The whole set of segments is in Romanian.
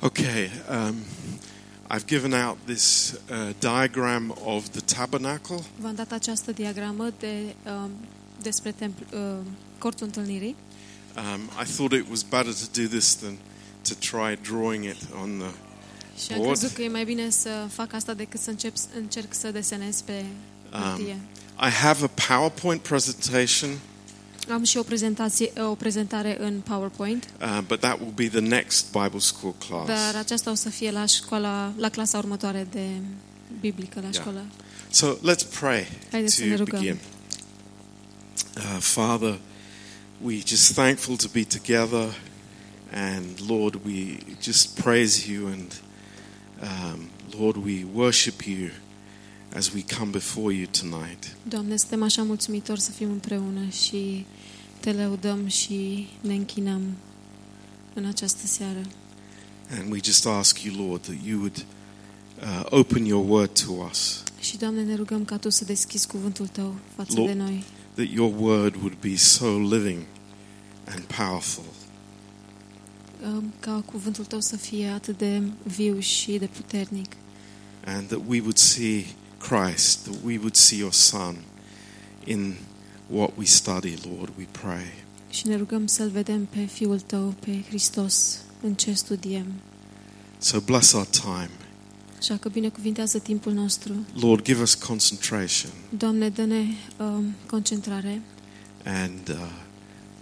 Okay, um, I've given out this uh, diagram of the tabernacle. V-am dat această diagramă de, um, despre templ, uh, cortul întâlnirii Um, I thought it was better to do this than to try drawing it on the. și am Board. crezut că e mai bine să fac asta decât să încep, încerc să desenez pe hârtie. I have a PowerPoint presentation, Am și o, prezentație, o prezentare în PowerPoint, uh, but that will be the next Bible school dar class. aceasta o să fie la școala, la clasa următoare de biblică la Yeah. școală. So let's pray Haideți să ne to rugăm. begin. Uh, Father, we just thankful to be together, and Lord, we just praise you, and um, Lord, we worship you as we come before you tonight. Doamne, suntem așa mulțumitori să fim împreună și te lăudăm și ne închinăm în această seară. And we just ask you, Lord, that you would uh, open your word to us, Și, Doamne, ne rugăm ca Tu să deschizi cuvântul Tău față Lord. de noi. that your word would be so living and powerful. Um, Ca cuvântul Tău să fie atât de viu și de puternic. and that we would see Christ, that we would see your Son in what we study, Lord, we pray. Și ne rugăm să-L vedem pe Fiul Tău, pe Hristos, în ce studiem. So bless our time. Așa că binecuvintează timpul nostru. Lord, give us concentration. Doamne, dă-ne um, concentrare And uh,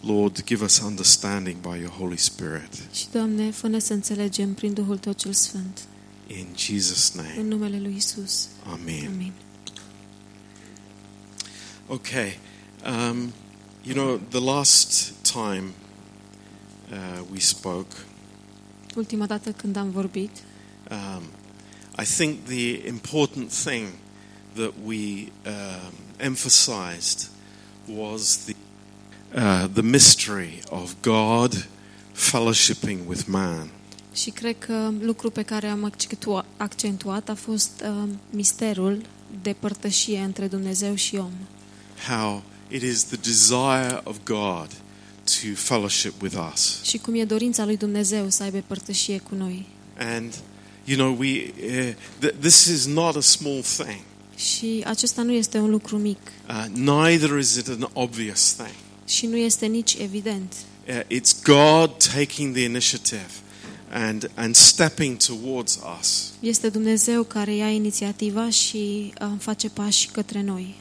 Lord, give us understanding by your Holy Spirit. și, Doamne, fă-ne să înțelegem prin Duhul Tău cel Sfânt. In Jesus' În name. numele Lui Isus. Amen. Amin. Okay. Um, you know, the last time uh, we spoke, Ultima dată când am vorbit, Um, I think the important thing that we um, emphasized was the uh, the mystery of God fellowshipping with man. Și cred că lucru pe care am accentua- accentuat a fost uh, misterul de părtășie între Dumnezeu și om. How it is the desire of God to fellowship with us. Și cum e dorința lui Dumnezeu să aibă părtășie cu noi. And you know, we uh, th- this is not a small thing. Și acesta nu este un lucru mic Uh, neither is it an obvious thing. și nu este nici evident. Uh, it's God taking the initiative and and stepping towards us. Este Dumnezeu care ia inițiativa și uh, face pași către noi.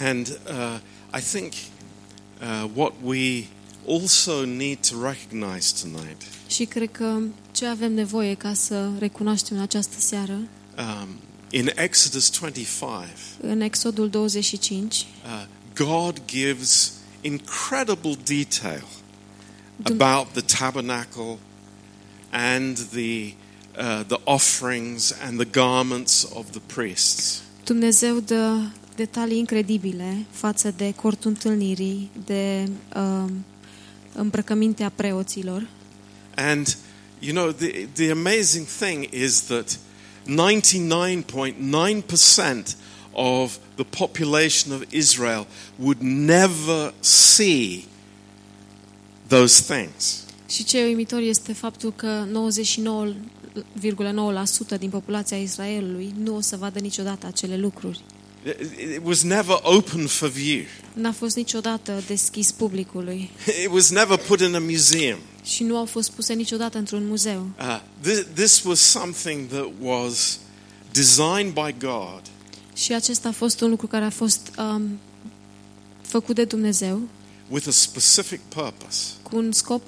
And uh, I think uh, what we also need to recognize tonight Și cred că ce avem nevoie ca să recunoaștem în această seară, um, in Exodus 25, în Exodul 25, uh, God gives incredible detail Dum- about the tabernacle and the uh, the offerings and the garments of the priests. Dumnezeu dă detalii incredibile față de cortul întâlnirii, de um, îmbrăcămintea preoților. And you know the the amazing thing is that 99.9% of the population of Israel would never see those things. Și ce e uimitor este faptul că 99,9% din populația Israelului nu o să vadă niciodată acele lucruri. It it was never open for view. N-a fost niciodată deschis publicului It was never put in a museum. și nu au fost puse niciodată într-un muzeu. Uh, this, this was something that was designed by God Și acesta a fost un lucru care a fost um, făcut de Dumnezeu with a specific purpose. cu un scop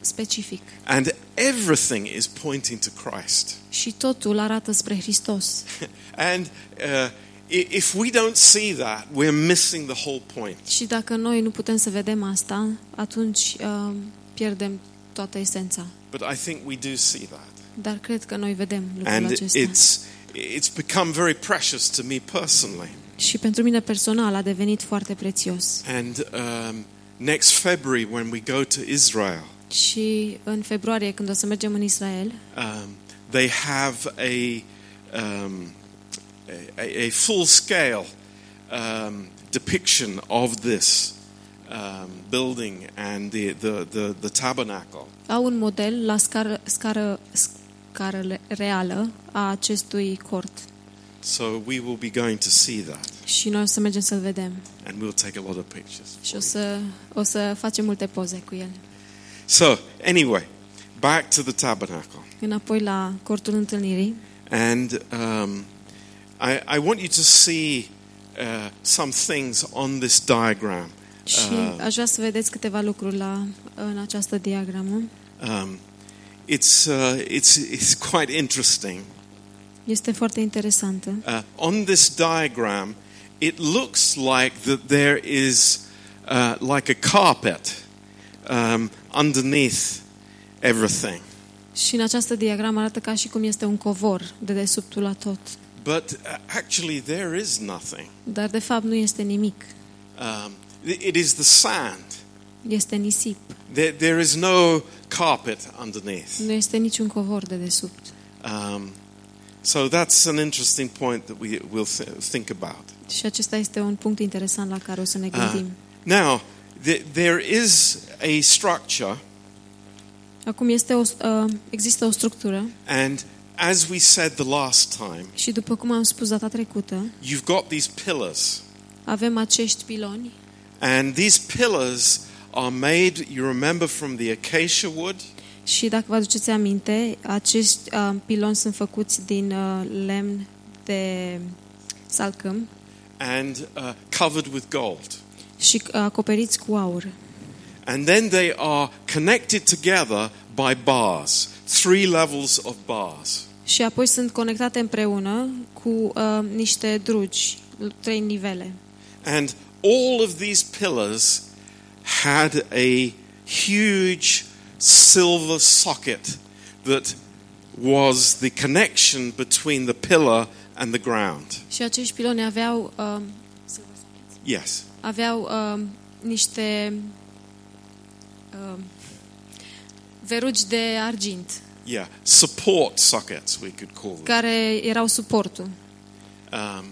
specific. And everything is pointing to Christ. Și totul arată spre Hristos. And uh, i- if we don't see that, we're missing the whole point. Și dacă noi nu putem să vedem asta, atunci um, pierdem toată esența. But I think we do see that. Dar cred că noi vedem lucrul And acesta. it's, it's become very precious to me personally. Și pentru mine personal a devenit foarte prețios. And um, next February, when we go to Israel, Și în februarie, când o să mergem în Israel, um, they have a, um, a, a full scale um, depiction of this um, building and the, the, the, the tabernacle. au un model la scară, scară, sc- scară reală a acestui cort. So we will be going to see that, Și noi o să mergem să-l vedem. and we'll take a lot of pictures. Și o să, o să facem multe poze cu el. So anyway, back to the tabernacle, Înapoi la cortul întâlnirii. and um, I, I want you to see uh, some things on this diagram. Și Uh. aș vrea să vedeți câteva lucruri la, în această diagramă. Um, it's uh, it's it's quite interesting. Este foarte interesantă. Uh, on this diagram, it looks like that there is uh, like a carpet um, underneath everything. Și în această diagramă arată ca și cum este un covor de desubtul la tot. But uh, actually, there is nothing. Dar de fapt nu este nimic. Um, it it is the sand. Este nisip. There, there is no carpet underneath. Nu este niciun covor de desubt. Um, so that's an interesting point that we will th- think about. Și acesta este un punct interesant la care o să ne Uh, gândim. now, th- there is a structure, Acum este o, uh, există o structură. And as we said the last time, și după cum am spus data trecută, you've got these pillars, avem acești piloni. And these pillars are made. You remember from the acacia wood, și dacă vă aduceți aminte, acești uh, piloni sunt făcuți din uh, lemn de salcâm. And uh, covered with gold, și uh, acoperiți cu aur. and then they are connected together by bars, three levels of bars. Și apoi sunt conectate împreună cu uh, niște drugi, trei nivele. And all of these pillars had a huge silver socket that was the connection between the pillar and the ground. Și acești piloni aveau uh, Yes. Aveau uh, niște uh, verugi de argint Yeah. Support sockets, we could call them. care erau suportul. Um,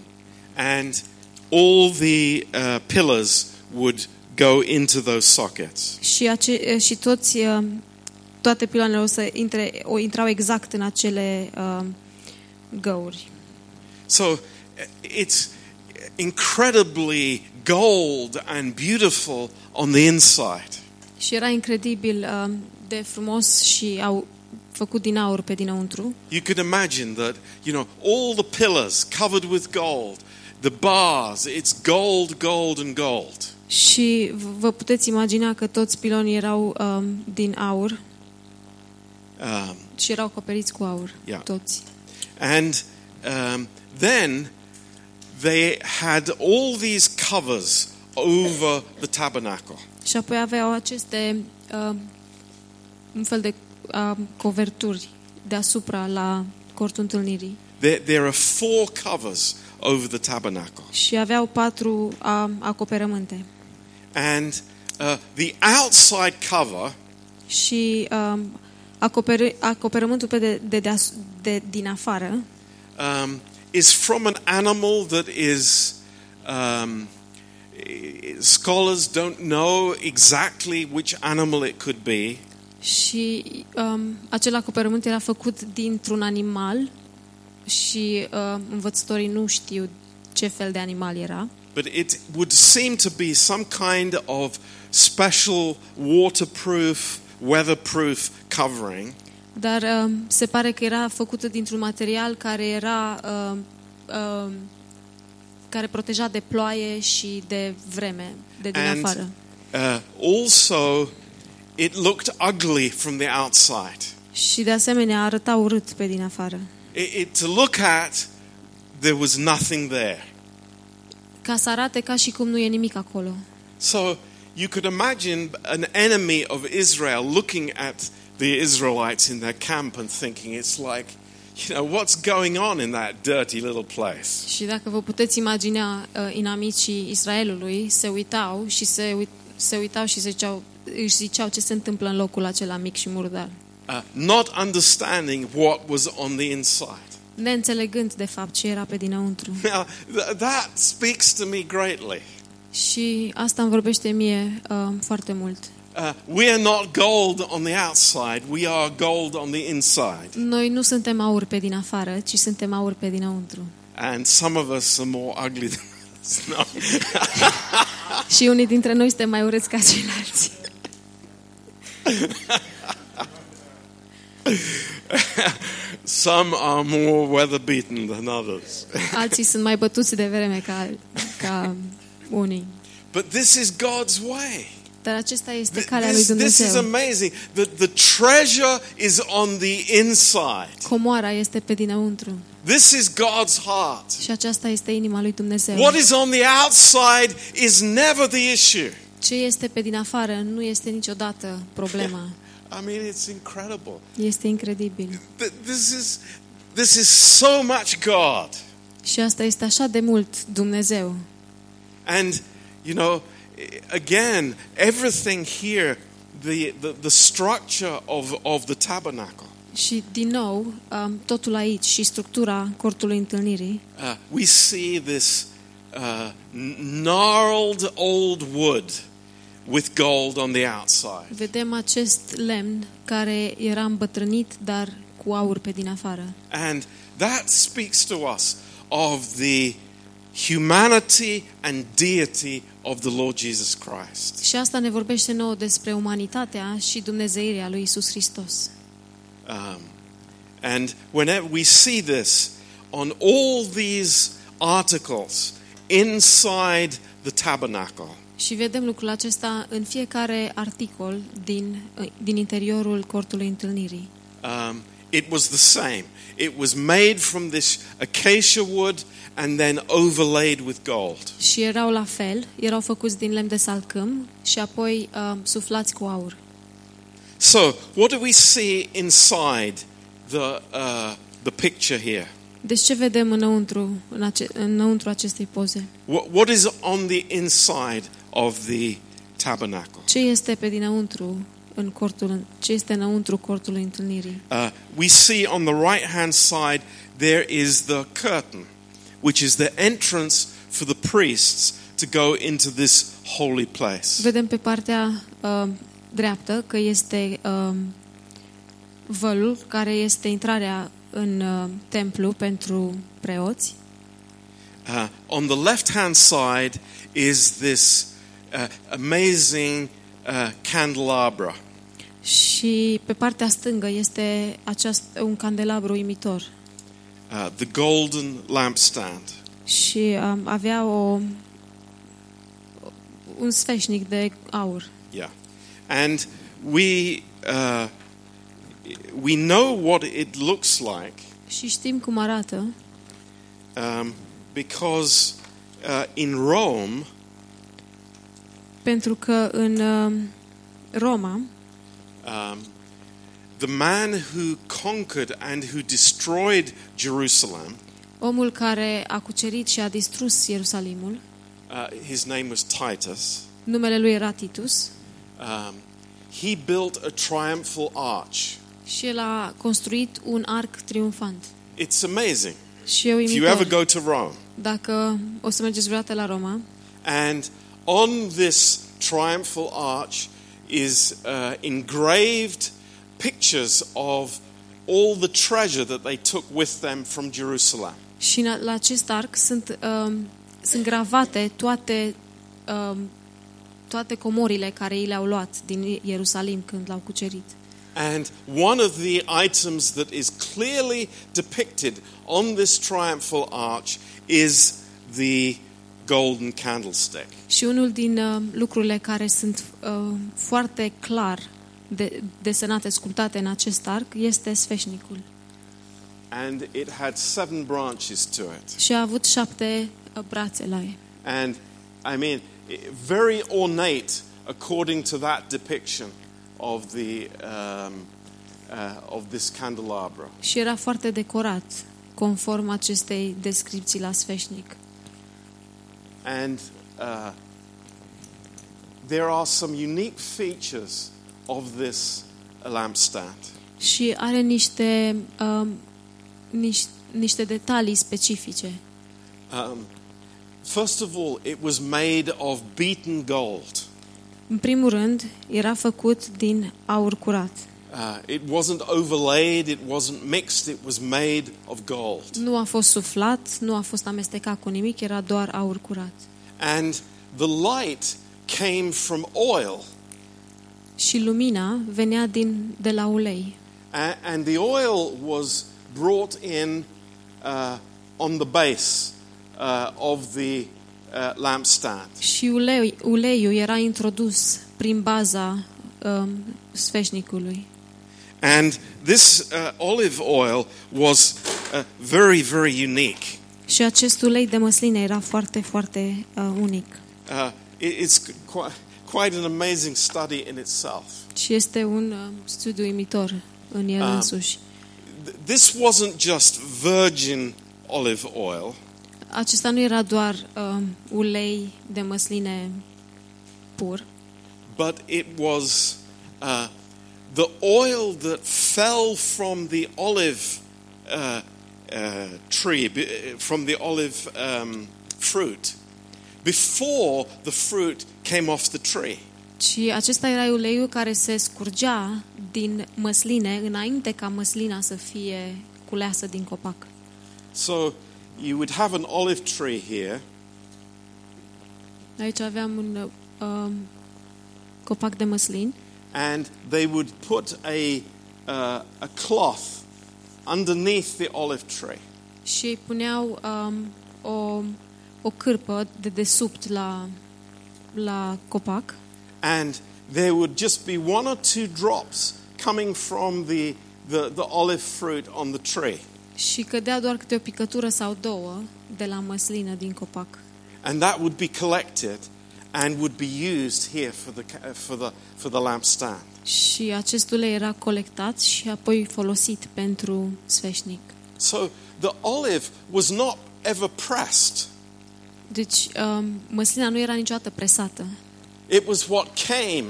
and all the uh, pillars would go into those sockets. Și, ace- și toți, uh, toate piloanele o să intre, o intrau exact în acele uh, găuri. So uh, it's incredibly gold and beautiful on the inside. Și era incredibil uh, de frumos și au făcut din aur pe dinăuntru. You could imagine that, you know, all the pillars covered with gold, the bars, it's gold, gold, and gold. Și v- vă puteți imagina că toți pilonii erau um, din aur Um, și erau acoperiți cu aur, Yeah. toți. and um, then they had all these covers over the tabernacle. Și apoi aveau aceste uh, un fel de uh, coverturi deasupra la cortul întâlnirii. There, there are four covers over the tabernacle. Și aveau patru uh, acoperământe. And uh, the outside cover Și uh, acoperi, acoperământul pe de, de, deas, de din afară um, is from an animal that is. Um, scholars don't know exactly which animal it could be, și um, acel acoperământ era făcut dintr-un animal și uh, învățătorii nu știu ce fel de animal era. but it would seem to be some kind of special waterproof, weatherproof covering. Dar uh, se pare că era făcută dintr-un material care era uh, uh, care proteja de ploaie și de vreme de din And- afară. Uh, also, it looked ugly from the outside. Și de asemenea arăta urât pe din afară. It, it, to look at, there was nothing there. Ca să arate ca și cum nu e nimic acolo. So you could imagine an enemy of Israel looking at the Israelites in their camp and thinking, it's like, you know, what's going on in that dirty little place? Și dacă vă puteți imagina, uh, inamicii Israelului se uitau și se, uit, se uitau și se ziceau, își ziceau ce se întâmplă în locul acela mic și murdar. Uh, not understanding what was on the inside. Neînțelegând, de fapt, ce era pe dinăuntru. Now, th- that speaks to me greatly. Și asta îmi vorbește mie uh, foarte mult. Uh, we are not gold on the outside, we are gold on the inside. Noi nu suntem aur pe din afară, ci suntem aur pe dinăuntru. And some of us are more ugly than others. No. Și unii dintre noi suntem mai urâți ca ceilalți. Some are more weather beaten than others. Alții sunt mai bătuți de vreme ca, ca unii. But this is God's way. Dar acesta este Th- calea lui This, this is Dumnezeu. amazing. The, the treasure is on the inside. Comoara este pe dinăuntru. This is God's heart. Și aceasta este inima lui Dumnezeu. What is on the outside is never the issue. Ce este pe din afară nu este niciodată problema. I mean, it's incredible. Este incredibil. Th- This is, this is so much God. Și asta este așa de mult Dumnezeu. And, you know, again, everything here, the, the, the structure of, of the tabernacle, Și din nou, um, totul aici și structura cortului întâlnirii, uh, we see this uh, gnarled old wood with gold on the outside. vedem acest lemn care era îmbătrânit, dar cu aur pe din afară. And that speaks to us of the humanity and deity of the Lord Jesus Christ. Și asta ne vorbește nouă despre umanitatea și dumnezeirea lui Isus Hristos. Um, and whenever we see this on all these articles inside the tabernacle, Și vedem lucrul acesta în fiecare articol din, din interiorul cortului întâlnirii. um, it was the same. It was made from this acacia wood and then overlaid with gold. Și erau la fel, erau făcuți din lemn de salcâm și apoi uh, suflați cu aur. So, what do we see inside the, uh, the picture here? Deci ce vedem înăuntru, în ace- înăuntru acestei poze? What, what is on the inside of the tabernacle? Ce este pe dinăuntru în cortul, ce este înăuntru cortului întâlnirii? Uh, we see on the right hand side there is the curtain, which is the entrance for the priests to go into this holy place. Vedem pe partea uh, dreaptă că este uh, vălul care este intrarea în uh, templu pentru preoți Uh, on the left hand side is this uh, amazing uh, candelabra. și pe partea stângă este aceast, un candelabru uimitor Uh, the golden lampstand. și uh, avea o un sfeșnic de aur. Yeah. And we, uh, we know what it looks like Și știm cum arată, um, because uh, in Rome, pentru că în uh, Roma, um, the man who conquered and who destroyed Jerusalem, omul care a cucerit și a distrus Ierusalimul, uh, his name was Titus, numele lui era Titus, um, he built a triumphal arch. și el a construit un arc triumfant. It's amazing. Și eu If you ever imitor, go to Rome, dacă o să mergeți vreodată la Roma, and on this triumphal arch is uh, engraved pictures of all the treasure that they took with them from Jerusalem. și în- la acest arc sunt, uh, sunt gravate toate, uh, toate comorile care i le-au luat din Ierusalim când l-au cucerit. And one of the items that is clearly depicted on this triumphal arch is the golden candlestick. Și unul din uh, lucrurile care sunt uh, foarte clar de, desenate, sculptate în acest arc este sfeșnicul. And it had seven branches to it. Și a avut șapte uh, brațe la el. And I mean, i- very ornate according to that depiction of the um, uh, of this candelabra. Și era foarte decorat, conform acestei descripții la sfeșnic. And uh, there are some unique features of this lampstand. Și are niște, um, niște, niște detalii specifice. Um, first of all, it was made of beaten gold. În primul rând, era făcut din aur curat. Uh, it wasn't overlaid, it wasn't mixed, it was made of gold. Nu a fost suflat, nu a fost amestecat cu nimic, era doar aur curat. And the light came from oil, Și lumina venea din, de la ulei. a- and the oil was brought in uh, on the base uh, of the uh, lampstand. Și ulei, uleiul era introdus prin baza um, sfeșnicului. And this uh, olive oil was uh, very, very unique. Și acest ulei de măsline era foarte, foarte uh, unic. Uh, it- it's quite, quite an amazing study in itself. Și este un uh, studiu imitor în el Ah. însuși. Th- This wasn't just virgin olive oil, Acesta nu era doar uh, ulei de măsline pur, but it was uh, the oil that fell from the olive uh, uh, tree, be- from the olive um, fruit, before the fruit came off the tree. Și acesta era uleiul care se scurgea din măsline înainte ca măslina să fie culeasă din copac. So you would have an olive tree here, Aici aveam un uh, copac de măslin and they would put a, uh, a cloth underneath the olive tree. și îi puneau um, o, o cârpă de desubt la, la copac and there would just be one or two drops coming from the, the, the olive fruit on the tree. și cădea doar câte o picătură sau două de la măslină din copac. And that would be collected and would be used here for the, ca- for the, for the lampstand. Și acest ulei era colectat și apoi folosit pentru sfeșnic. So the olive was not ever pressed. Deci um, măslina nu era niciodată presată, It was what came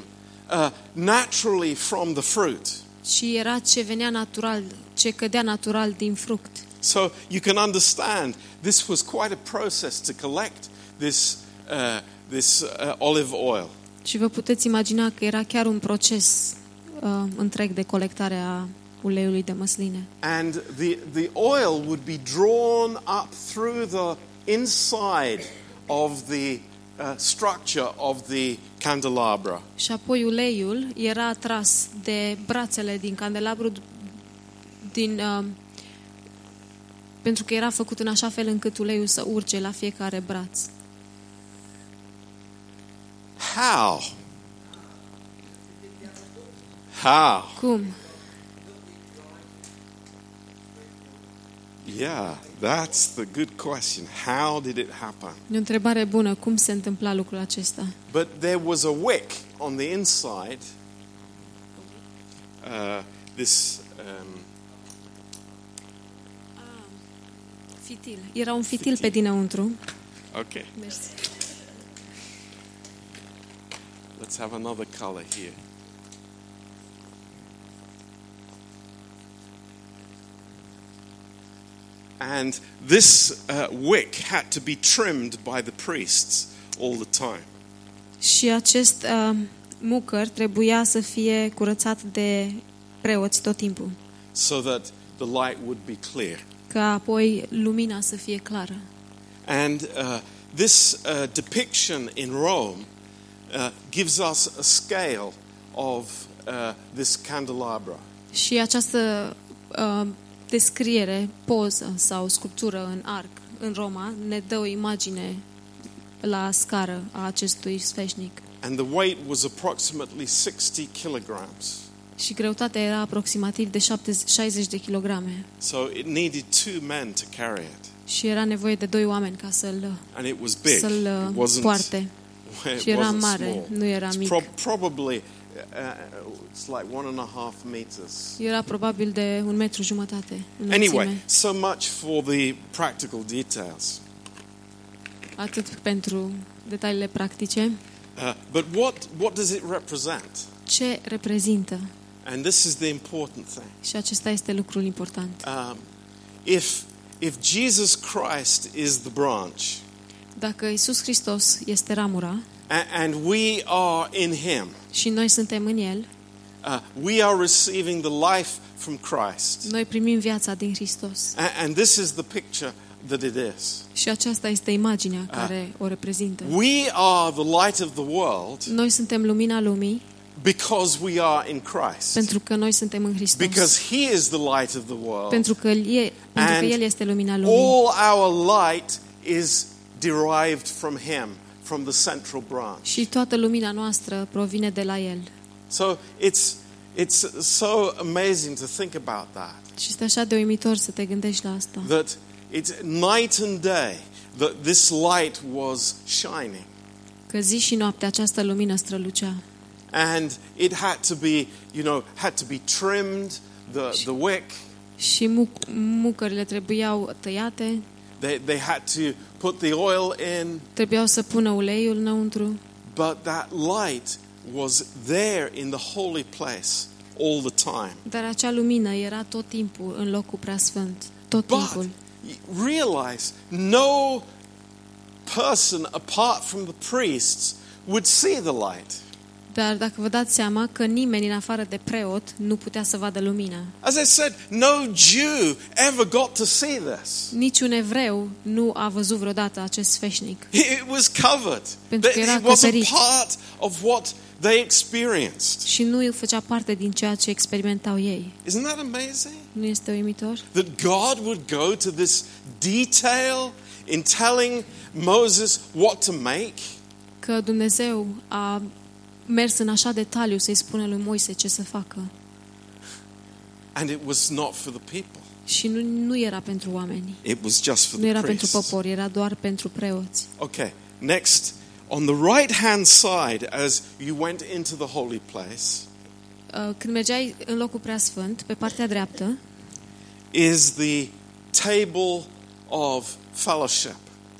uh, naturally from the fruit. ci era ce venea natural, ce cădea natural din fruct. So you can understand this was quite a process to collect this, uh, this uh, olive oil. Și vă puteți imagina că era chiar un proces uh, întreg de colectare a uleiului de măsline. And the, the oil would be drawn up through the inside of the uh, structure of the candelabra. Și apoi uleiul era atras de brațele din candelabru din, uh, pentru că era făcut în așa fel încât uleiul să urce la fiecare braț. How? How? Cum? Yeah, that's the good question. How did it happen? E o întrebare bună. Cum se întâmpla lucrul acesta? But there was a wick on the inside. Uh, this um, Fitil. Era un fitil pe dinăuntru. okay. Mersi. Let's have another color here. And this uh, wick had to be trimmed by the priests all the time. Și acest uh, mucăr trebuia să fie curățat de preoți tot timpul, so that the light would be clear. ca apoi lumina să fie clară. And uh, this uh, depiction in Rome uh, gives us a scale of uh, this candelabra. Și această uh, descriere, poză sau sculptură în arc în Roma ne dă o imagine la scară a acestui sfeșnic. And the weight was approximately 60 kilograms. Și greutatea era aproximativ de 70, 60 de kilograme. So it needed two men to carry it. Și era nevoie de doi oameni ca să-l, And it was big. să-l It uh, wasn't, poarte. it Și era wasn't mare, small. nu era It's mic. prob- probably, uh, it's like one and a half meters. Era probabil de un metru jumătate în Anyway, înălțime. so much for the practical details. Atât pentru detaliile practice. Uh, but what, what does it represent? Ce reprezintă? And this is the important thing. Și acesta este lucrul important. Um, if, if Jesus Christ is the branch, Dacă Isus Hristos este ramura, a- and we are in Him. și noi suntem în El, Uh, we are receiving the life from Christ. noi primim viața din Hristos. A- and this is the picture that it is. Și aceasta este imaginea care o reprezintă. We are the light of the world Noi suntem lumina lumii because we are in Christ. pentru că noi suntem în Hristos. Because He is the light of the world. Pentru că, el e, pentru că And El este lumina lumii. All our light is derived from Him, from the central branch. Și toată lumina noastră provine de la El. So it's, it's so amazing to think about that. Și este așa de uimitor să te gândești la asta. That it's night and day that this light was shining. Că zi și noapte această lumină strălucea. And it had to be, you know, had to be trimmed, the, the wick. Și muc- mucările trebuiau tăiate, They, they had to put the oil in, trebuiau să pună uleiul înăuntru. but that light was there in the holy place all the time. Dar acea lumină era tot timpul în locul preasfânt. Tot But timpul. you realize no person apart from the priests would see the light. Dar dacă vă dați seama că nimeni în afară de preot nu putea să vadă lumina. As I said, no Jew ever got to see this. Niciun evreu nu a văzut vreodată acest sfeșnic. It was covered. Pentru că It era wasn't acoperit. part of what they experienced. Și nu făcea parte din ceea ce experimentau ei. Isn't that amazing? Nu este uimitor? That God would go to this detail in telling Moses what to make. Că Dumnezeu a mers în așa detaliu să-i spună lui Moise ce să facă. And it was not for the people. Și nu, nu era pentru oameni. It was just for Nu the era pentru priests. popor, era doar pentru preoți. Okay, next. On the right hand side, as you went into the holy place, Uh, Când mergeai în locul preasfânt, pe partea dreaptă, is the table of fellowship.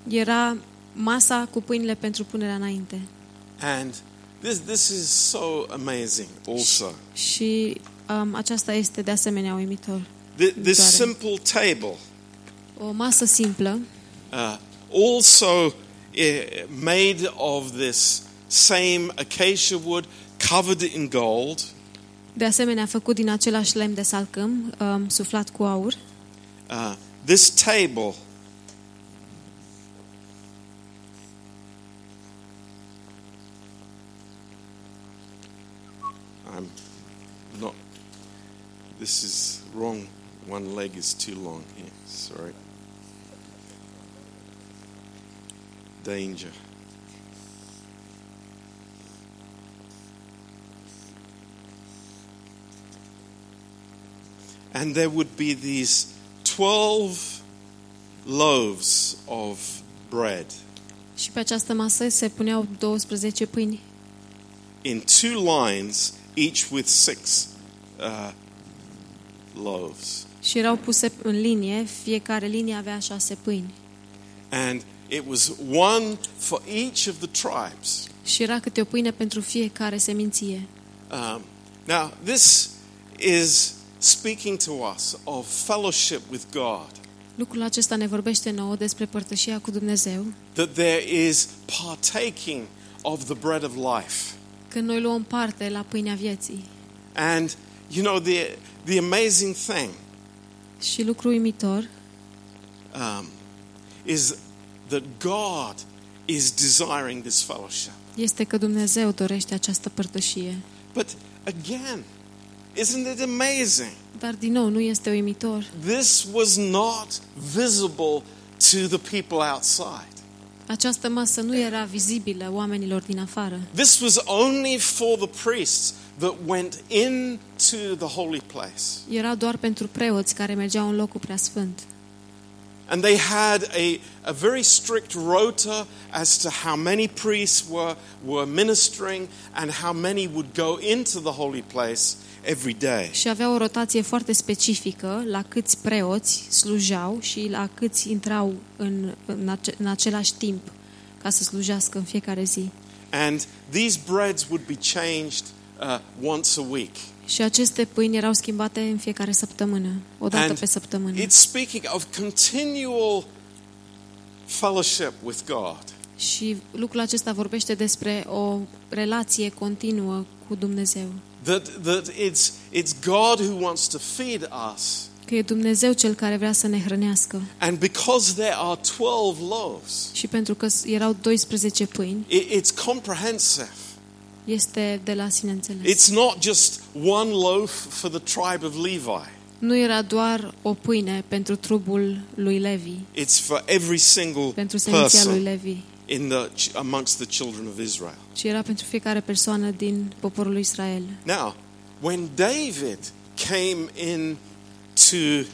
era masa cu pâinile pentru punerea înainte. And this, this is so amazing also. Și um, aceasta este de asemenea uimitor. Th- This Got it. simple table, O masă simplă, uh, also eh, made of this same acacia wood, covered in gold, de asemenea făcut din același lemn de salcâm, um, suflat cu aur. uh, this table this is wrong. One leg is too long here. Sorry. Danger. And there would be these 12 loaves of bread Și pe această masă se puneau 12 pâini, in two lines, each with six uh, loaves. și erau puse în linie, fiecare linie avea șase pâini. And it was one for each of the tribes. Și era câte o pâine pentru fiecare seminție. Um, now, this is speaking to us of fellowship with God, Lucrul acesta ne vorbește nouă despre părtășia cu Dumnezeu, that there is partaking of the bread of life. că noi luăm parte la pâinea vieții. And, you know, the, the amazing thing Și lucru uimitor um, is that God is desiring this fellowship. este că Dumnezeu dorește această părtășie. But again, isn't it amazing? Dar din nou nu este uimitor. This was not visible to the people outside. Această masă nu era vizibilă oamenilor din afară. This was only for the priests that went into the holy place. Era doar pentru preoți care mergeau în locul preasfânt. And they had a, a very strict rota as to how many priests were, were ministering and how many would go into the holy place every day. Și avea o rotație foarte specifică la câți preoți slujeau și la câți intrau în, în, ace, în același timp ca să slujească în fiecare zi. And these breads would be changed uh, once a week. Și aceste pâini erau schimbate în fiecare săptămână, o dată And pe săptămână. It's speaking of continual fellowship with God. Și lucrul acesta vorbește despre o relație continuă cu Dumnezeu. That, that it's, it's God who wants to feed us. Că e Dumnezeu cel care vrea să ne hrănească. And because there are 12 loaves, Și pentru că erau 12 pâini, it, it's comprehensive. Este de la sine înțeles. It's not just one loaf for the tribe of Levi. Nu era doar o pâine pentru trupul lui Levi, It's for every single pentru seminția lui person Levi, in the amongst the children of Israel. ci era pentru fiecare persoană din poporul lui Israel. Now, when David came in to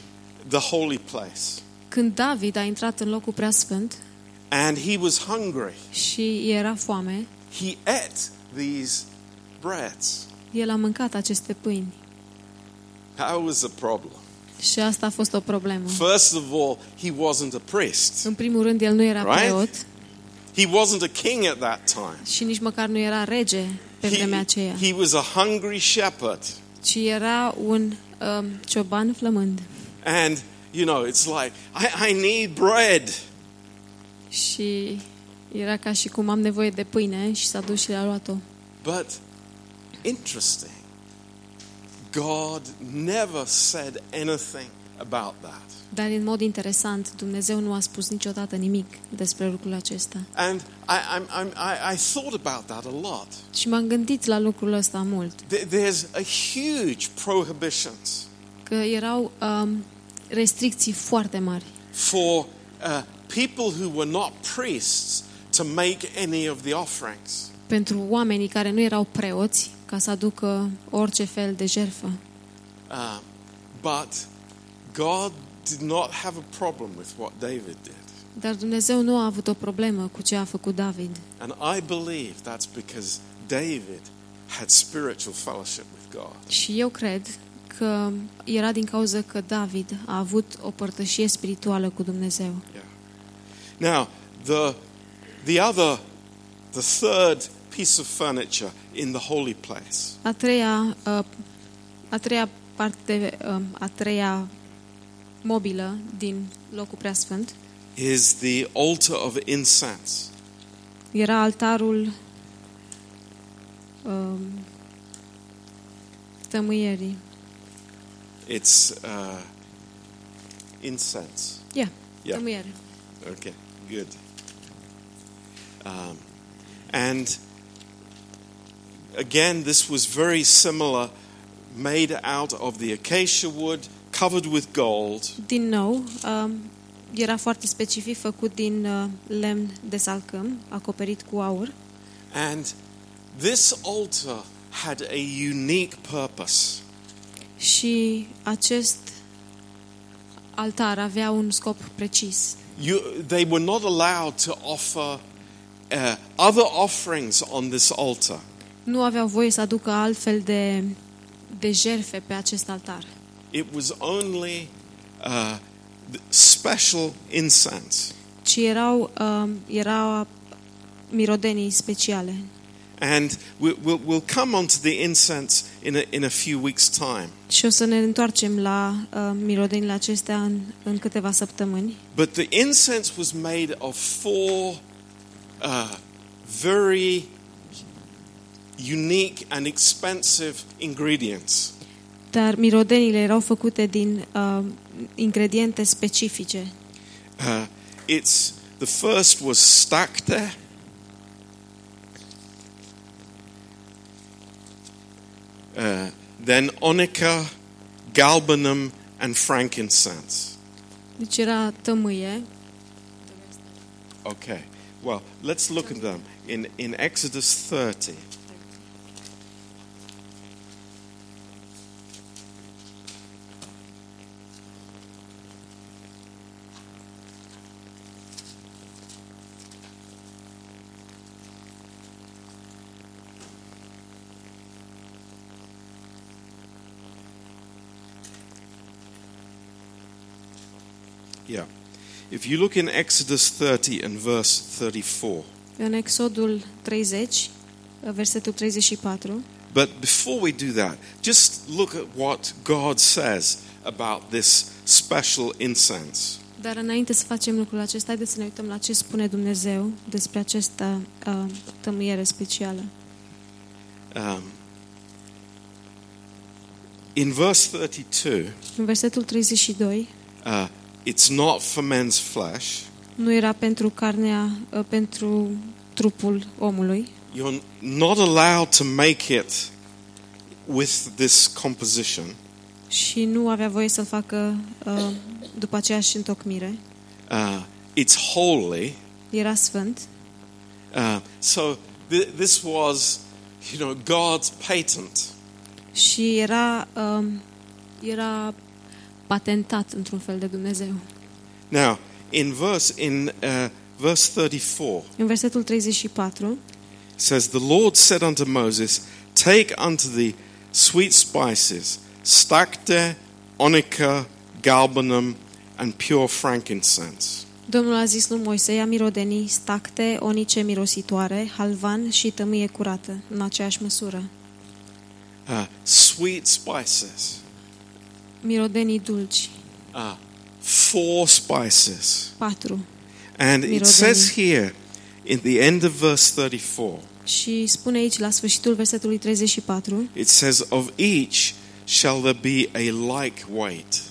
the holy place Când David a intrat în locul preasfânt and he was hungry, și era foame, he ate these breads. el a mâncat aceste pâini. How was a problem? Și asta a fost o problemă. First of all, he wasn't a priest. În primul rând, el nu era Right? preot He wasn't a king at that time. și nici măcar nu era rege pe vremea aceea, He, he was a hungry shepherd. ci era un um, cioban flămând. And, you know, it's like, I, I need bread. Și era ca și cum am nevoie de pâine și s-a dus și le-a luat-o. But interesting, God never said anything about that. Dar în mod interesant, Dumnezeu nu a spus niciodată nimic despre lucrul acesta. And I, I'm, I'm, I, I thought about that a lot. Și m-am gândit la lucrul ăsta mult, There- There's a huge prohibitions că erau um, restricții foarte mari for uh, people who were not priests to make any of the offerings. pentru oamenii care nu erau preoți ca să aducă orice fel de jertfă. Um, but God did not have a problem with what David did. Dar Dumnezeu nu a avut o problemă cu ce a făcut David. And I believe that's because David had spiritual fellowship with God. Și eu cred că era din cauza că David a avut o părtășie spirituală cu Dumnezeu. Yeah. Now, the, the other, the third piece of furniture in the holy place A treia, uh, a treia parte, uh, a treia mobilă din locul preasfânt is the altar of incense. era altarul um, tămâierii. It's uh, incense. Yeah, Yeah. tămâiere. Okay, good. Um, and again, this was very similar, made out of the acacia wood, covered with gold. Din nou, um, era foarte specific făcut din uh, lemn de salcâm, acoperit cu aur. And this altar had a unique purpose. Și acest altar avea un scop precis. You, they were not allowed to offer uh, other offerings on this altar. Nu aveau voie să aducă altfel de, de jerfe pe acest altar, It was only uh, the special incense. ci erau, um, erau mirodenii speciale. And we'll, we'll, we'll come on to the incense in a, in a few weeks' time. Și o să ne întoarcem la uh, mirodenile acestea în, în câteva săptămâni. But the incense was made of four uh, very unique and expensive ingredients. Dar mirodenile erau făcute din uh, ingrediente specifice. Uh, it's the first was stacte. Uh, then onica, galbanum, and frankincense. Deci era tămâie, Okay. Well, let's look at them in in Exodus 30. If you look in Exodus 30 and verse 34. în Exodul 30, versetul 34. But before we do that, just look at what God says about this special incense. Dar înainte să facem lucrul acesta, haideți să ne uităm la ce spune Dumnezeu despre această uh, tămâiere specială. Um, in verse 32, În versetul 32, uh, it's not for men's flesh. nu era pentru carnea, uh, pentru trupul omului, You're not allowed to make it with this composition. și nu avea voie să-l facă uh, după aceeași întocmire. Uh, it's holy. Era sfânt Uh, so th- this was, you know, God's patent. și era, um, era patentat într-un fel de Dumnezeu. Now, in verse in uh, verse 34, În versetul 34, it says, "The Lord said unto Moses, Take unto thee sweet spices, stacte, onica, galbanum, and pure frankincense." Domnul a zis lui Moise, ia mirodenii, stacte, onice mirositoare, halvan și tămâie curată, în aceeași măsură. Uh, sweet spices. Mirodenii dulci, Uh, four spices. patru. And it Mirodeni. says here in the end of verse 34, Și spune aici, la sfârșitul versetului 34, it says, Of each shall there be a like weight.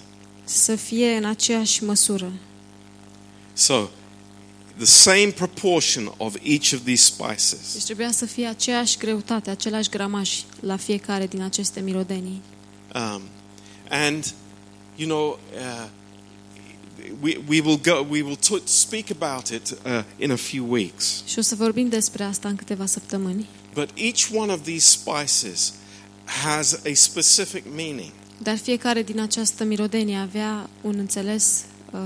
să fie în aceeași măsură. So, the same proportion of each of these spices. Deci trebuia să fie aceeași greutate, același gramaj la fiecare din aceste mirodenii. Um, and, you know, uh, we, we will go, we will t- speak about it uh, in a few weeks. Și o să vorbim despre asta în câteva săptămâni. But each one of these spices has a specific meaning. Dar fiecare din această mirodenie avea un înțeles uh,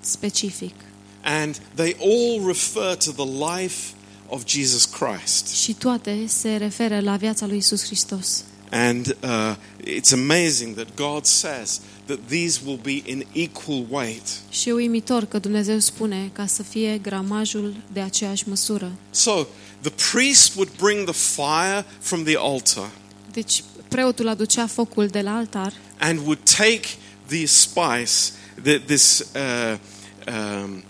specific. And they all refer to the life of Jesus Christ. Și toate se referă la viața lui Isus Hristos. And uh, it's amazing that God says that these will be in equal weight. Și e uimitor că Dumnezeu spune ca să fie gramajul de aceeași măsură. So the priest would bring the fire from the altar Deci preotul aducea focul de la altar and would take the spice, the, this uh, um, uh,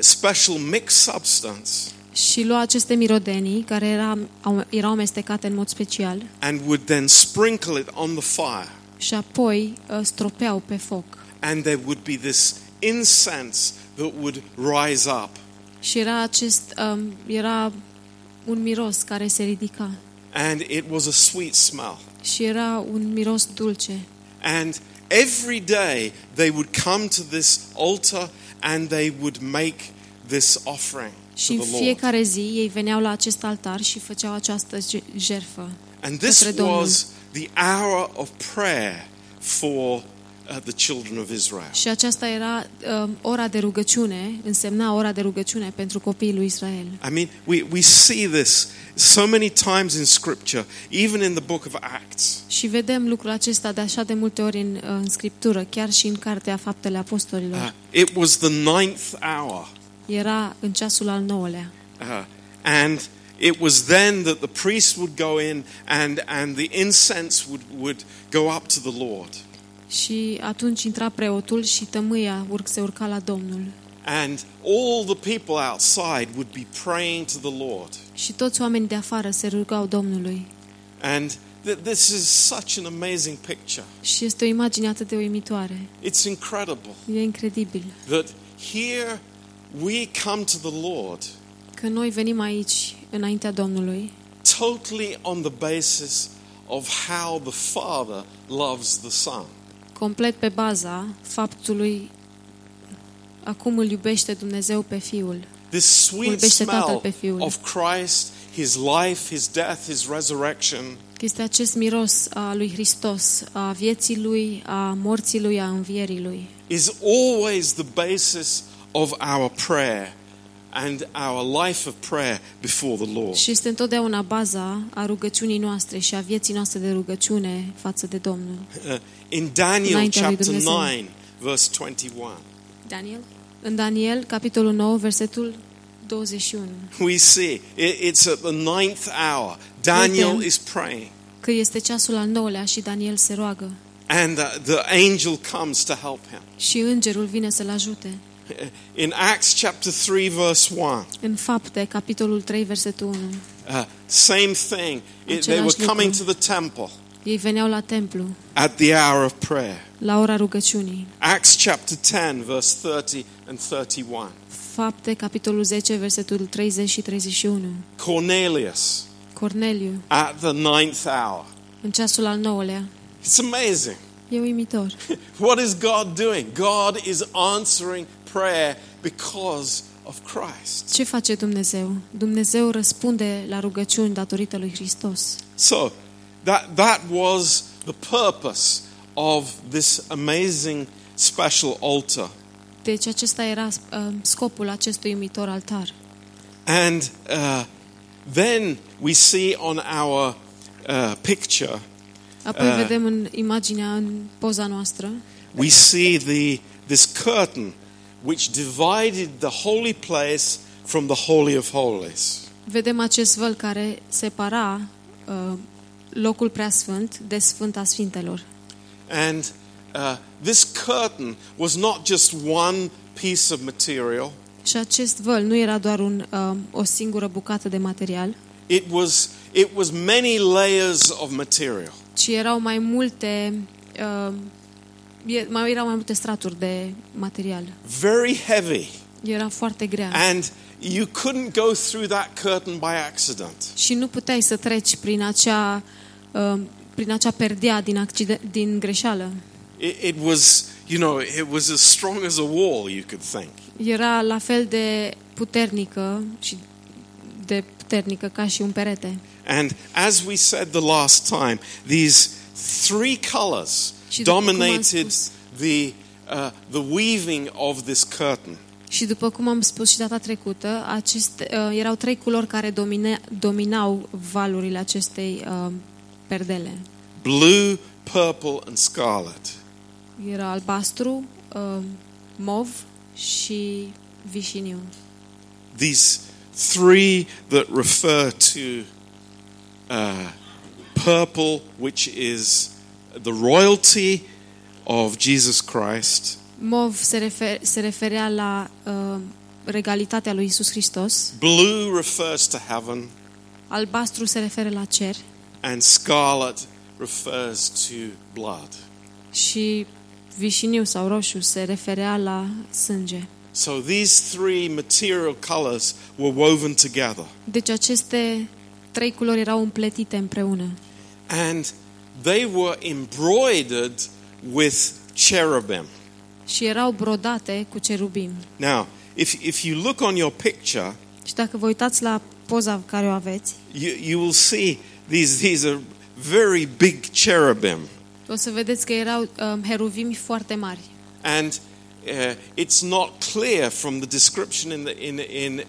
special mixed substance, și lua aceste mirodenii care era, au- erau amestecate în mod special and would then sprinkle it on the fire. și apoi uh, stropeau pe foc. And there would be this incense that would rise up. Și era acest um, era un miros care se ridica And it was a sweet smell. și era un miros dulce. And every day they would come to this altar and they would make this offering Și to în the Lord. fiecare zi ei veneau la acest altar și făceau această je- jerfă. And this către Domnul. was the hour of prayer for uh, the children of Israel. Și aceasta era um, ora de rugăciune, însemna ora de rugăciune pentru copiii lui Israel. I mean, we, we see this so many times in Scripture, even in the book of Acts. Și vedem lucrul acesta de așa de multe ori în, în Scriptură, chiar și în Cartea Faptele Uh, Apostolilor. it was the ninth hour. Era în ceasul al nouălea. Uh, and it was then that the priest would go in and, and the incense would, would go up to the Lord. Și atunci intra preotul și tămâia urc, se urca la Domnul. And all the people outside would be praying to the Lord. Și toți oamenii de afară se rugau Domnului. And th- this is such an amazing picture. Și este o imagine atât de uimitoare. It's incredible E incredibil that here we come to the Lord că noi venim aici, înaintea Domnului, totally on the basis of how the Father loves the Son. complet pe baza faptului acum îl iubește Dumnezeu pe Fiul. This sweet Iubește Tatăl smell pe Fiul. of Christ, His life, His death, His resurrection, Este acest miros a lui Hristos, a vieții lui, a morții lui, a învierii lui. is always the basis of our prayer and our life of prayer before the Lord. Și este întotdeauna baza a rugăciunii noastre și a vieții noastre de rugăciune față de Domnul. Uh, in Daniel Înaintea lui chapter Dumnezeu. 9, verse 21, Daniel? În Daniel, capitolul 9, versetul 21. we see it- it's at the ninth hour. Daniel Uite. is praying. Că este ceasul al nouălea și Daniel se roagă. and uh, the angel comes to help him. și îngerul vine să-l ajute. In Acts chapter 3, verse 1, În fapte, capitolul 3, versetul 1. uh, same thing. It, they were Același coming to lucru. the temple Ei veneau la templu, at the hour of prayer. la ora rugăciunii. Acts chapter 10, verse 30 and 31. Fapte, capitolul 10, versetul 30 și 31. Cornelius Corneliu, at the ninth hour. în ceasul al nouălea. It's amazing. E uimitor. What is God doing? God is answering prayer because of Christ. Ce face Dumnezeu? Dumnezeu răspunde la rugăciuni datorită lui Hristos. So that that was the purpose of this amazing special altar. Deci acesta era uh, scopul acestui uimitor altar. And uh, then we see on our uh, picture, Apoi Uh. vedem în imaginea, în poza noastră, we see the this curtain which divided the holy place from the holy of holies. vedem acest văl care separa uh, locul preasfânt de Sfânta Sfintelor. And uh, this curtain was not just one piece of material. Și acest văl nu era doar un, uh, o singură bucată de material, It was it was many layers of material. ci erau mai multe uh, e- mai erau mai multe straturi de material. Very heavy. Era foarte grea. And you couldn't go through that curtain by accident. Și nu puteai să treci prin acea uh, prin acea perdea din, accident, din greșeală. It, it was, you know, it was as strong as a wall, you could think. Era la fel de puternică și de puternică ca și un perete. And as we said the last time, these three colors Și după cum am dominated spus- the, uh, the weaving of this curtain. Și după cum am spus și data trecută, aceste, uh, erau trei culori care domine, dominau valurile acestei uh, perdele. Blue, purple, and scarlet. Era albastru, uh, mov și vișiniu. These three that refer to uh, purple, which is the royalty of Jesus Christ. Mov se, refer, se referea la uh, regalitatea lui Isus Hristos, Blue refers to heaven, albastru se referă la cer and scarlet refers to blood. și vișiniu sau roșu se referea la sânge. So these three material colors were woven together. Deci aceste trei culori erau împletite împreună And they were embroidered with cherubim. și erau brodate cu cerubim. Now, if, if you look on your picture, Și dacă vă uitați la poza care o aveți, you, you will see these, these are very big cherubim. o să vedeți că erau um, heruvimi foarte mari. And uh, it's not clear from the description in, the, in, in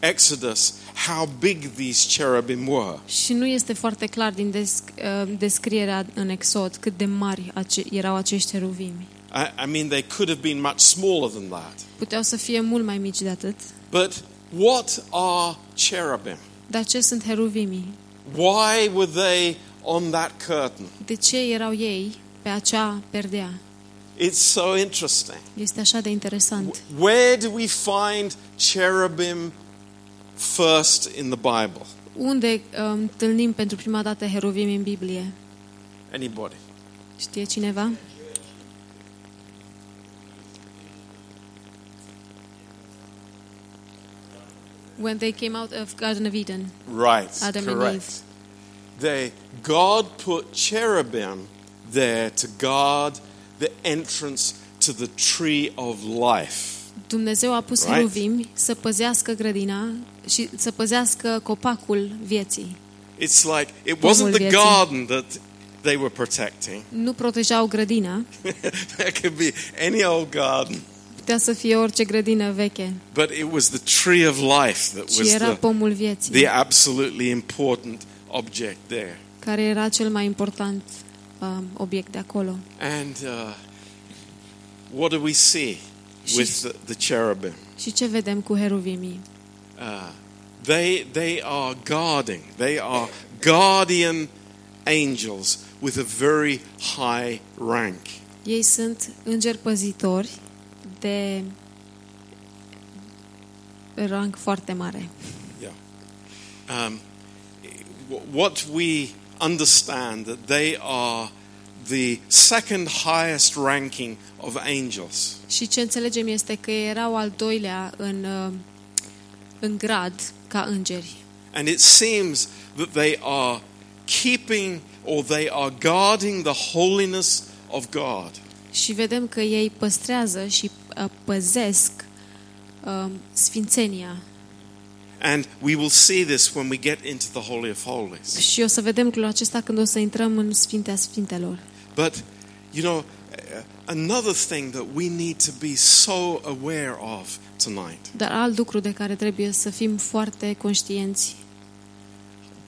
Exodus how big these cherubim were. Și nu este foarte clar din desc, uh, descrierea în Exod cât de mari ace- erau acești heruvimi. I, I mean, they could have been much smaller than that. Puteau să fie mult mai mici de atât. But what are cherubim? Dar ce sunt heruvimii? Why were they on that curtain? De ce erau ei pe acea perdea? It's so interesting. Este așa de interesant. Where do we find cherubim first in the Bible? Unde uh, întâlnim pentru prima dată heruvimi în Biblie? Anybody? Știe cineva? When they came out of Garden of Eden. Right, Adam and correct. Eve. They, God put cherubim there to guard the entrance to the tree of life. Dumnezeu a pus Right. heruvimi să păzească grădina și să păzească copacul vieții. It's like it Pomul wasn't the vieții. garden that they were protecting. Nu protejau grădina, that could be any old garden, putea să fie orice grădină veche, but it was the tree of life that ci was era the, pomul vieții, the absolutely important object there. care era cel mai important um, obiect de acolo. And uh, what do we see with the, the cherubim? Și ce vedem cu heruvimii? Uh, they, they are guarding, they are guardian angels with a very high rank. Ei sunt îngeri păzitori de rang foarte mare. Yeah. Um, what we understand that they are the second highest ranking of angels. Și ce înțelegem este că erau al doilea în, uh, în grad ca îngeri. And it seems that they are keeping or they are guarding the holiness of God. Și vedem că ei păstrează și uh, păzesc uh, sfințenia. And we will see this when we get into the Holy of Holies. Și o să vedem lucrul acesta când o să intrăm în Sfintea Sfintelor. But, you know, another thing that we need to be so aware of tonight Dar alt lucru de care trebuie să fim foarte conștienți.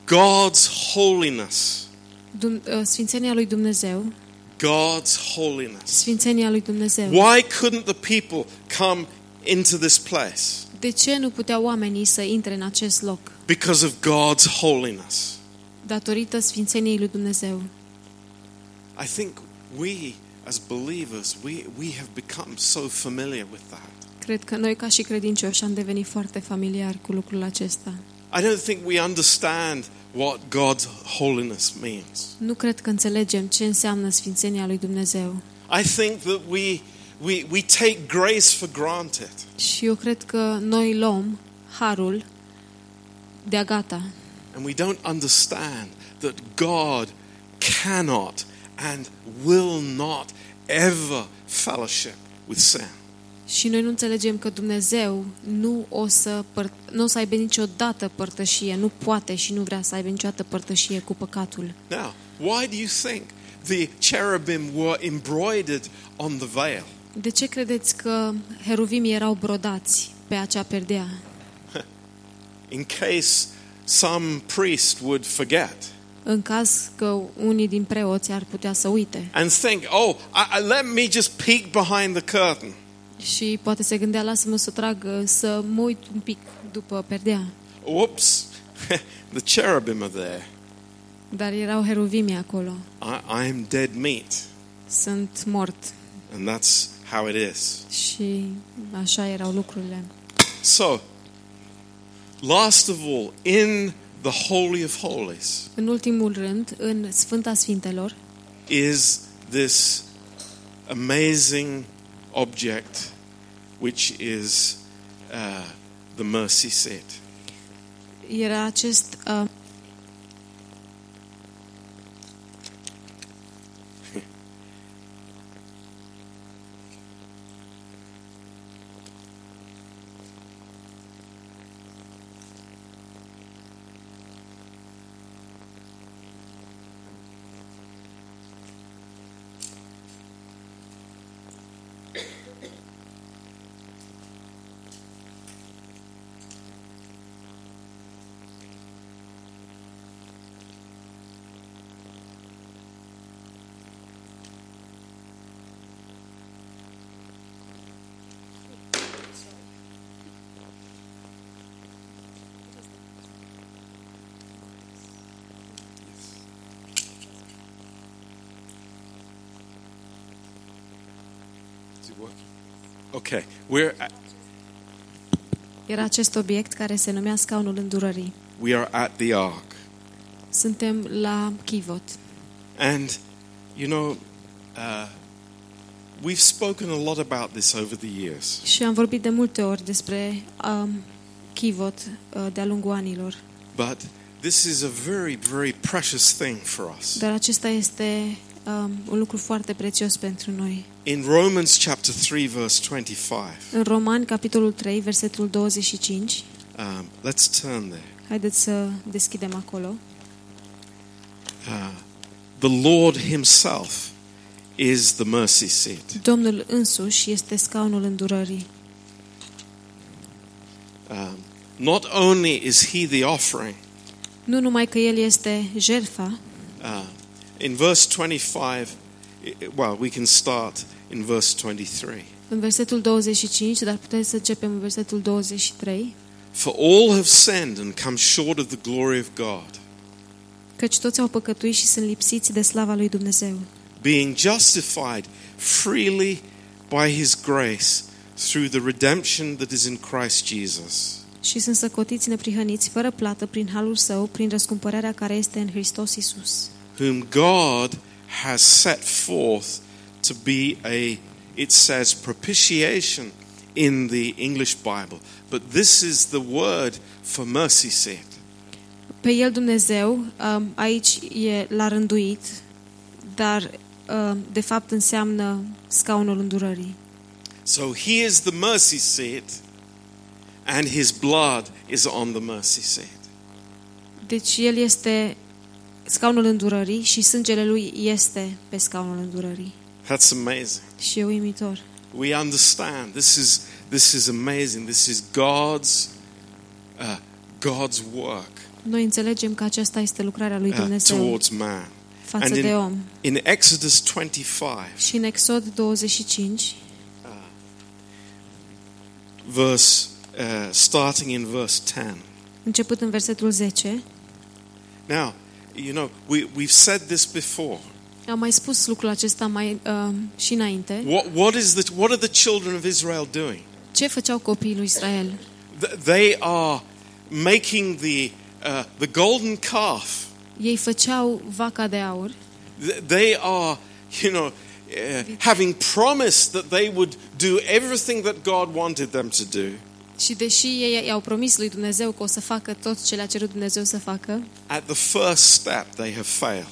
God's holiness. Dum- uh, Sfințenia lui Dumnezeu, God's holiness. Sfințenia lui Dumnezeu. Why couldn't the people come into this place? De ce nu puteau oamenii să intre în acest loc? Because of God's holiness. Datorită Sfințeniei lui Dumnezeu. I think we, as believers, we, we have become so familiar with that. Cred că noi ca și credincioși am devenit foarte familiari cu lucrul acesta. I don't think we understand what God's holiness means. Nu cred că înțelegem ce înseamnă Sfințenia lui Dumnezeu. I think that we, we, we take grace for granted. Și eu cred că noi luăm harul de-a gata. And we don't understand that God cannot and will not ever fellowship with sin. Și noi nu înțelegem că Dumnezeu nu o să, păr- nu o să aibă niciodată părtășie, nu poate și nu vrea să aibă niciodată părtășie cu păcatul. Now, why do you think the cherubim were embroidered on the veil? De ce credeți că heruvimii erau brodați pe acea perdea? In case some priest would forget În caz că unii din preoți ar putea să uite and think, oh, I, I, let me just peek behind the curtain. și poate se gândea, lasă-mă să trag, să mă uit un pic după perdea. Whoops, the cherubim are there. Dar erau heruvimii acolo. I, I am dead meat. Sunt mort. And that's how it is. Și așa erau lucrurile. So, last of all, in the Holy of Holies În ultimul rând, în Sfânta Sfintelor, is this amazing object, which is uh, the mercy seat. era acest uh, Okay, we're at, era acest obiect care se numea scaunul îndurării. we are at the ark, Suntem la Chivot. and you know, uh, we've spoken a lot about this over the years. Și am vorbit de multe ori despre um, Chivot uh, de-a lungul anilor. But this is a very, very precious thing for us. Dar acesta este um, un lucru foarte prețios pentru noi. In Romans chapter 3, verse 25, În Roman, capitolul 3, versetul 25, um, let's turn there. haideți să deschidem acolo. Uh, the Lord Himself is the mercy seat. Domnul însuși este scaunul îndurării. Um, not only is He the offering, Nu numai că El este jertfa, uh, in verse 25, i- well, we can start in verse 23. în versetul 25, dar putem să începem în versetul 23. For all have sinned and come short of the glory of God, Căci toți au păcătuit și sunt lipsiți de slava lui Dumnezeu, being justified freely by his grace through the redemption that is in Christ Jesus. și sunt săcotiți neprihăniți, fără plată, prin halul său, prin răscumpărarea care este în Hristos Isus, whom God has set forth to be a, it says, propitiation in the English Bible. But this is the word for mercy seat. Pe el Dumnezeu, um, aici e l-a rânduit, dar um, de fapt înseamnă scaunul îndurării. So he is the mercy seat, and his blood is on the mercy seat. Deci el este scaunul îndurării și sângele lui este pe scaunul îndurării. That's amazing. Și e uimitor. We understand this is this is amazing. This is God's uh, God's work Noi înțelegem că aceasta este lucrarea lui uh, Dumnezeu towards man. față and in- de om. In Exodus 25, Și în Exod 25, verse uh, starting in verse 10. început în versetul 10, Now, you know, we, we've said this before. am mai spus lucrul acesta mai uh, și înainte. What, what, is the, what are the children of Israel doing? Ce făceau copiii lui Israel? Th- They are making the, uh, the golden calf. Ei făceau vaca de aur Th- They are, you know, uh, having promised that they would do everything that God wanted them to do. Și deși ei i-au promis lui Dumnezeu că o să facă tot ce le-a cerut Dumnezeu să facă, At the first step, they have failed.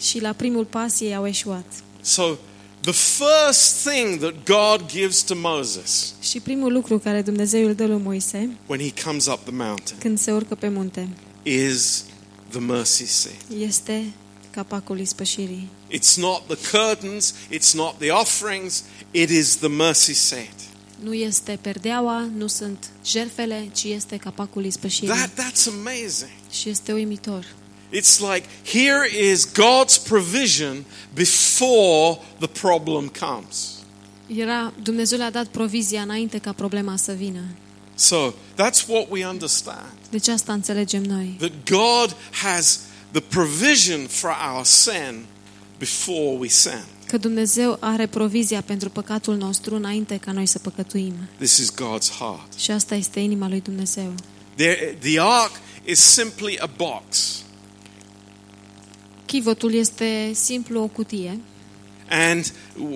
și la primul pas ei au eșuat. So, the first thing that God gives to Moses Și primul lucru care Dumnezeu îl dă lui Moise when he comes up the mountain când se urcă pe munte is the mercy seat. este capacul ispășirii. It's not the curtains, it's not the offerings, it is the mercy seat. Nu este perdeaua, nu sunt jerfele, ci este capacul ispășirii. That, that's amazing. Și este uimitor. It's like here is God's provision before the problem comes. Era, Dumnezeu le-a dat provizia înainte ca problema să vină. So that's what we understand Deci asta înțelegem noi. that God has the provision for our sin before we sin. Că Dumnezeu are provizia pentru păcatul nostru înainte ca noi să păcătuim. This is God's heart. Și asta este inima lui Dumnezeu. There, the ark is simply a box, Chivotul este simplu o cutie and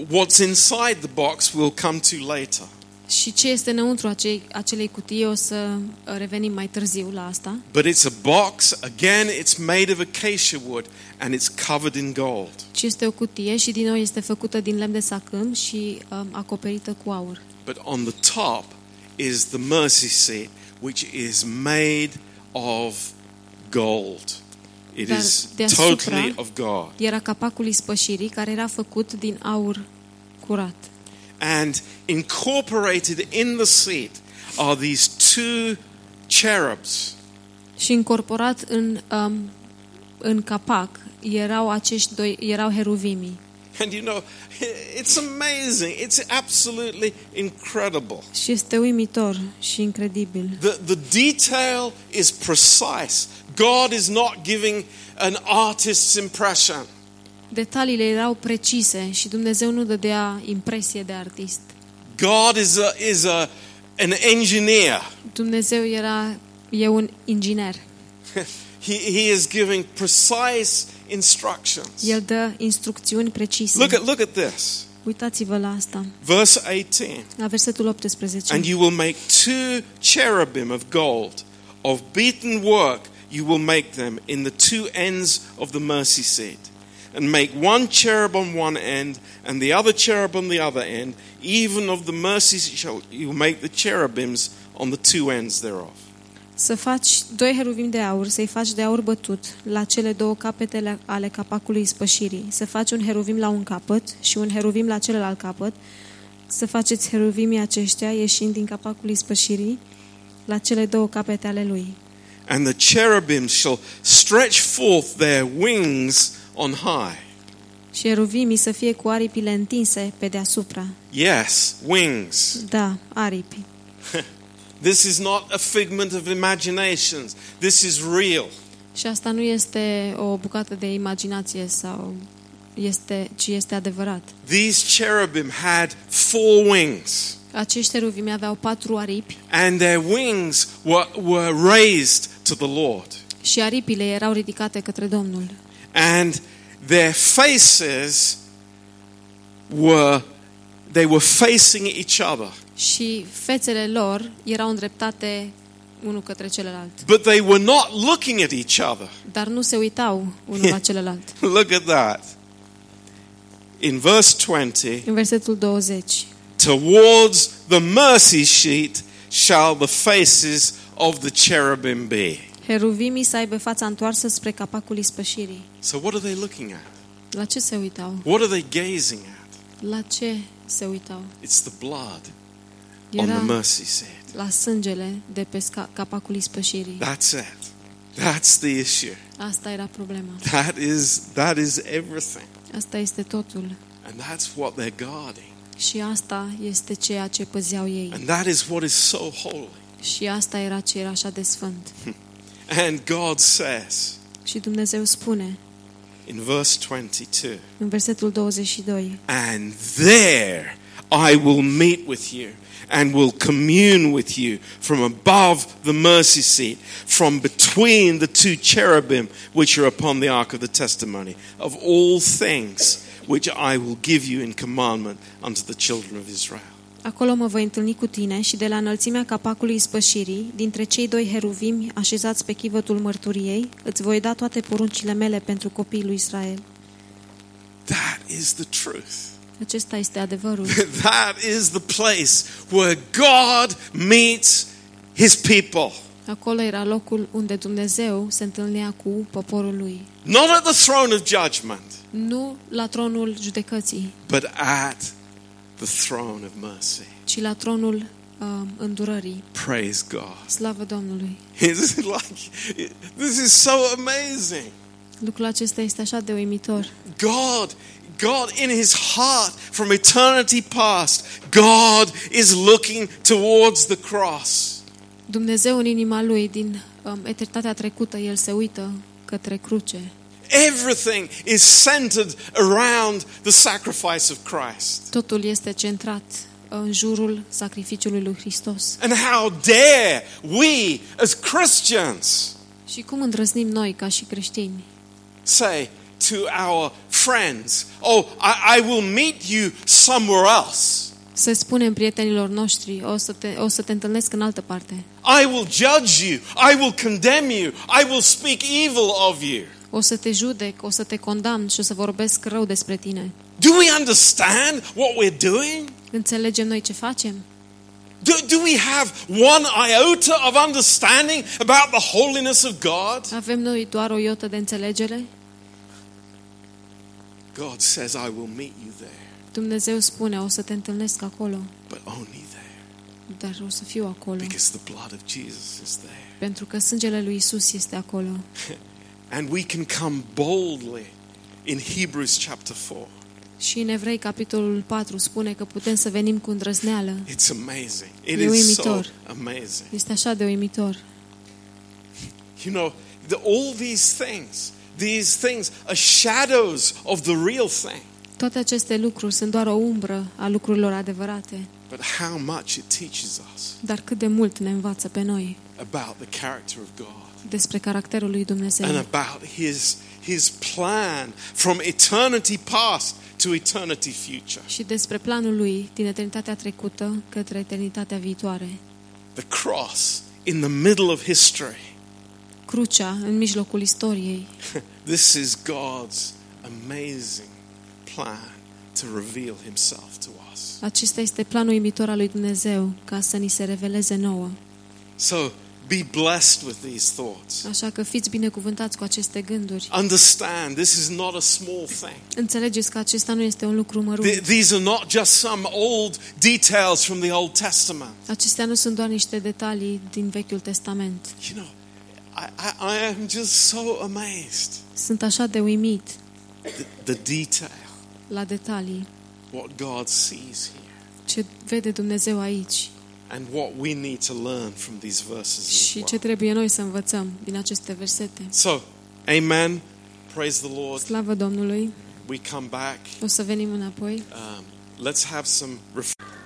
what's inside the box we'll come to later. Și ce este înăuntru acei, acelei cutii o să revenim mai târziu la asta. But it's a box, again, it's made of acacia wood and it's covered in gold. Ci este o cutie și din nou este făcută din lemn de sacâm și um, acoperită cu aur. But on the top is the mercy seat, which is made of gold. It Dar is deasupra- totally of God. Era capacul ispășirii care era făcut din aur curat. And incorporated in the seat are these two cherubs. Și incorporat în, um, în capac erau acești doi, erau heruvimii. And you know, it's amazing. It's absolutely incredible. Și este uimitor și incredibil. The, the detail is precise. God is not giving an artist's impression. Detaliile erau precise și Dumnezeu nu dădea impresie de artist. God is a, is a, an engineer. Dumnezeu era e un inginer. He, he is giving precise instructions. El dă instrucțiuni precise. Look at, look at this. Uitați-vă la asta. Verse 18. La versetul 18. And you will make two cherubim of gold, of beaten work, you will make them in the two ends of the mercy seat. And make one cherub on one end, and the other cherub on the other end, even of the mercies shall you make the cherubims on the two ends thereof. Să faci doi heruvimi de aur, să-i faci de aur bătut la cele două capete ale capacului ispășirii. Să faci un heruvim la un capăt și un heruvim la celălalt capăt. Să faceți heruvimii aceștia ieșind din capacul ispășirii la cele două capete ale lui. And the cherubims shall stretch forth their wings on high. Și heruvimii să fie cu aripile întinse pe deasupra. Yes, wings. Da, aripi. This is not a figment of imaginations. This is real. Și asta nu este o bucată de imaginație sau este, ci este adevărat. These cherubim had four wings, Acești cheruvimi aveau patru aripi and their wings were, were raised to the Lord. și aripile erau ridicate către Domnul. And their faces were, they were facing each other. Și fețele lor erau îndreptate unul către celălalt. But they were not looking at each other. Dar nu se uitau unul la celălalt. Look at that. In verse 20, În versetul 20. towards the mercy seat shall the faces of the cherubim be. Heruvimii să aibă fața întoarsă spre capacul ispășirii. So, what are they looking at? La ce se uitau? What are they gazing at? La ce se uitau? It's the blood on the Era mercy seat. la sângele de pe sca- capacul ispășirii. That's it. That's the issue. Asta era problema. That is that is everything. Asta este totul. And that's what they're guarding. Și asta este ceea ce păzeau ei. And that is what is so holy. Și asta era ce era așa de sfânt. And God says Și Dumnezeu spune in verse 22, în versetul 22 and there I will meet with you and will commune with you from above the mercy seat, from between the two cherubim which are upon the ark of the testimony, of all things which I will give you in commandment unto the children of Israel. Acolo mă voi întâlni cu tine și de la înălțimea capacului ispășirii, dintre cei doi heruvimi așezați pe chivătul mărturiei, îți voi da toate poruncile mele pentru copiii lui Israel. That is the truth. Acesta este adevărul. that is the place where God meets his people. Acolo era locul unde Dumnezeu se întâlnea cu poporul lui. Not at the throne of judgment, Nu la tronul judecății, but at the throne of mercy. ci la tronul um, îndurării. Praise God. Slavă Domnului! It's like, this is so amazing. Lucrul acesta este așa de uimitor. God, God in his heart from eternity past, God is looking towards the cross. Dumnezeu în inima lui din um, eternitatea trecută, el se uită către cruce. Everything is centered around the sacrifice of Christ. Totul este centrat în jurul sacrificiului lui Hristos. And how dare we as Christians Și cum îndrăznim noi ca și creștini say to our friends, Oh, I, I will meet you somewhere else. să spunem prietenilor noștri, o să, te, o să te întâlnesc în altă parte, I will judge you. I will condemn you. I will speak evil of you. O să te judec, o să te condamn și o să vorbesc rău despre tine. Do we understand what we're doing? Înțelegem noi ce facem? Do, do we have one iota of understanding about the holiness of God? Avem noi doar o iotă de înțelegere? God says, I will meet you there, Dumnezeu spune, o să te întâlnesc acolo, but only there, dar o să fiu acolo, because the blood of Jesus is there. pentru că sângele lui Isus este acolo. And we can come boldly in Hebrews chapter 4. Și în Evrei, capitolul 4, spune că putem să venim cu îndrăzneală. It's amazing. It E is so uimitor. amazing. Este așa de uimitor. You know, the, all these things, these things are shadows of the real thing. Toate aceste lucruri sunt doar o umbră a lucrurilor adevărate, But how much it teaches us dar cât de mult ne învață pe noi about the character of God despre caracterul lui and Dumnezeu about his, his plan from eternity past to eternity future. și despre planul lui din eternitatea trecută către eternitatea viitoare. The cross in the middle of history. Crucea în mijlocul istoriei. This is God's amazing plan to reveal himself to us. Acesta este planul uimitor al lui Dumnezeu ca să ni se reveleze nouă. So be blessed with these thoughts. Așa că fiți binecuvântați cu aceste gânduri. Understand this is not a small thing. Înțelegeți că acesta nu este un lucru Th- mărunt. These are not just some old details from the Old Testament. Acestea nu sunt doar niște detalii din Vechiul Testament. You know, I, I, I am just so amazed. Sunt așa de uimit The, the detail, la detalii. what God sees here. Ce vede Dumnezeu aici. And what we need to learn from these verses as și well. ce trebuie noi să învățăm din aceste versete. So, amen. Praise the Lord. Slavă Domnului! We come back. O să venim înapoi. Um, let's have some refreshment.